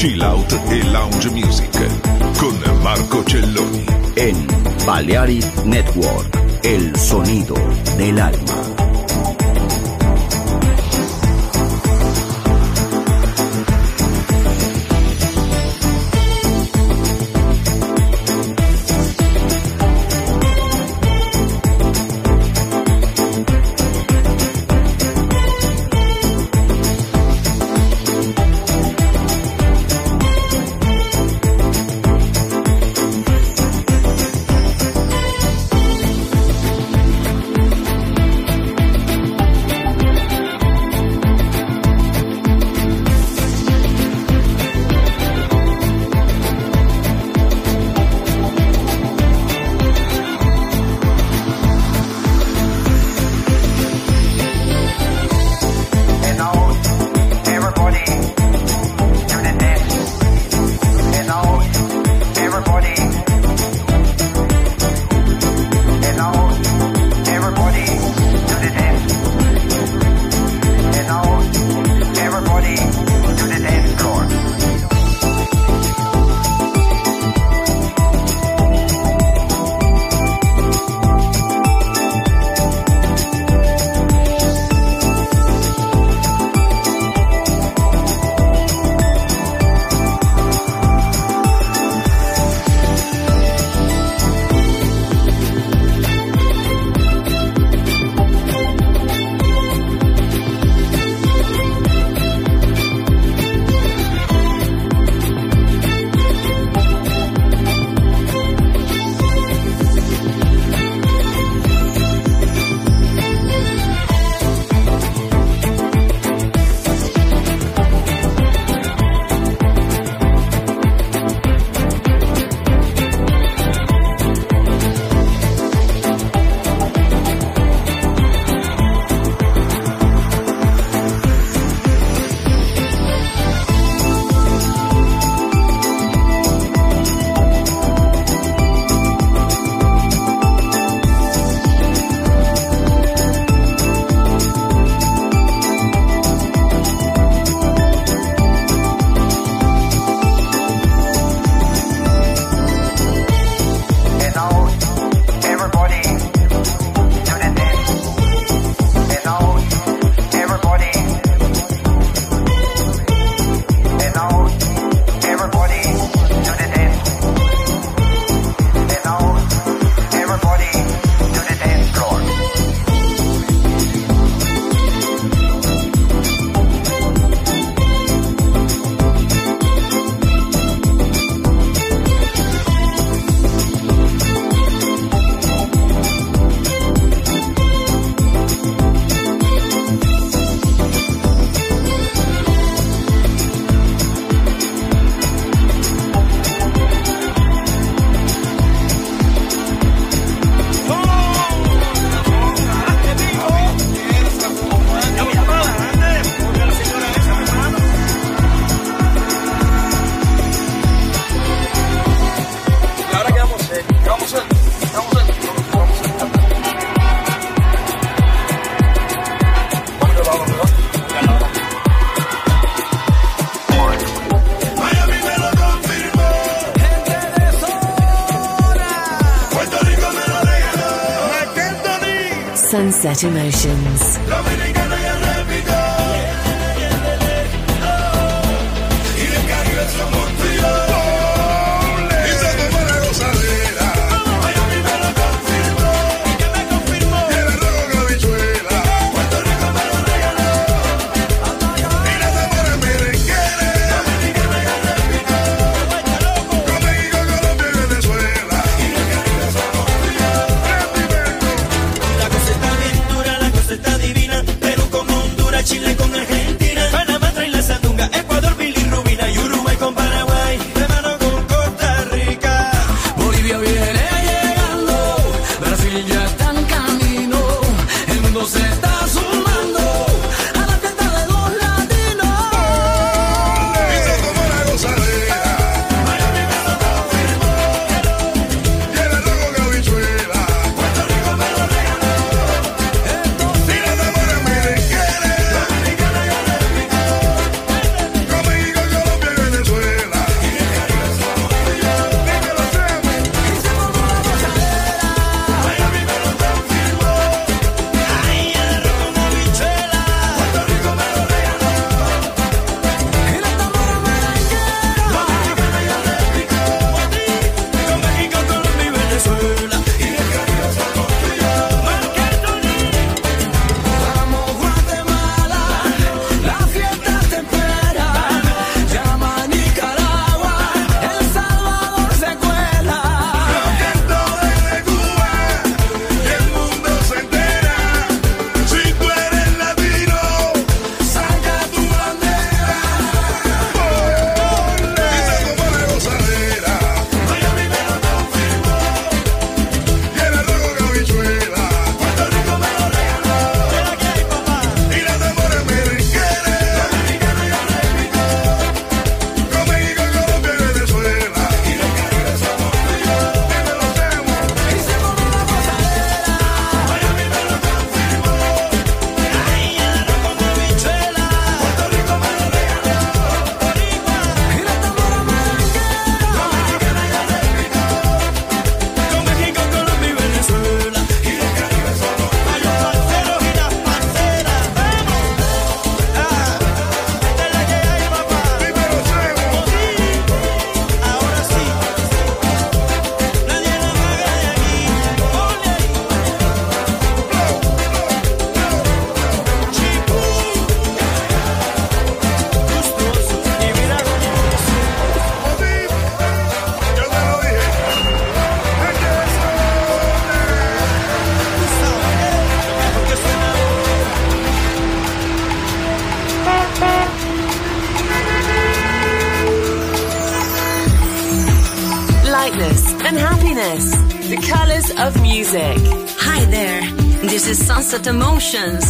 chill out e lounge music con Marco Celloni en Balearic Network, el sonido del alma. Sunset Emotions. This is Sunset Emotions.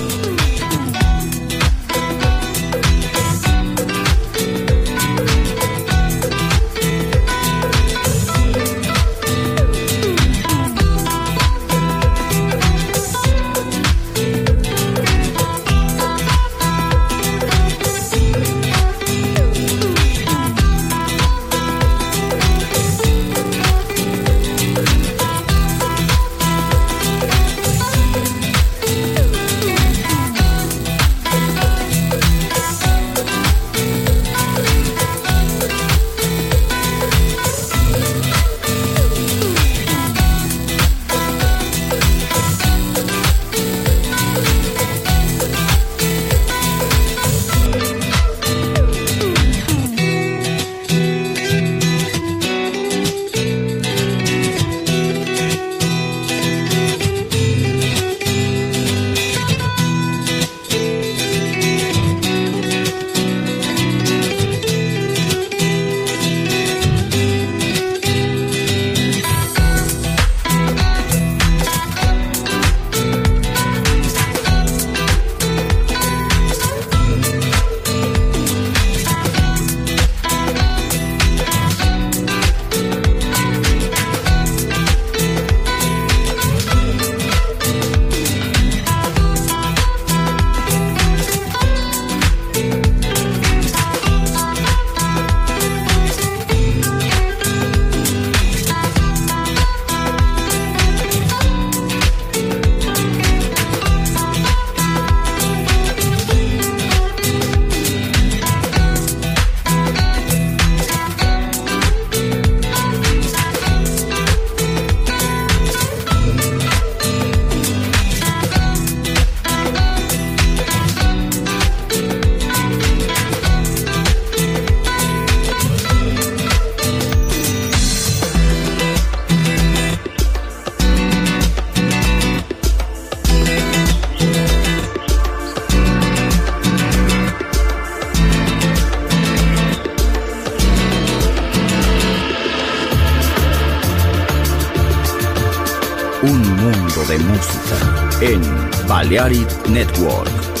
De música en Balearic Network.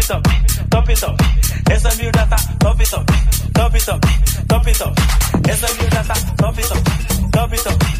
it up, top it up. It's a new data, top it up, top it up, top it up. It's a new data, top it up, top it up.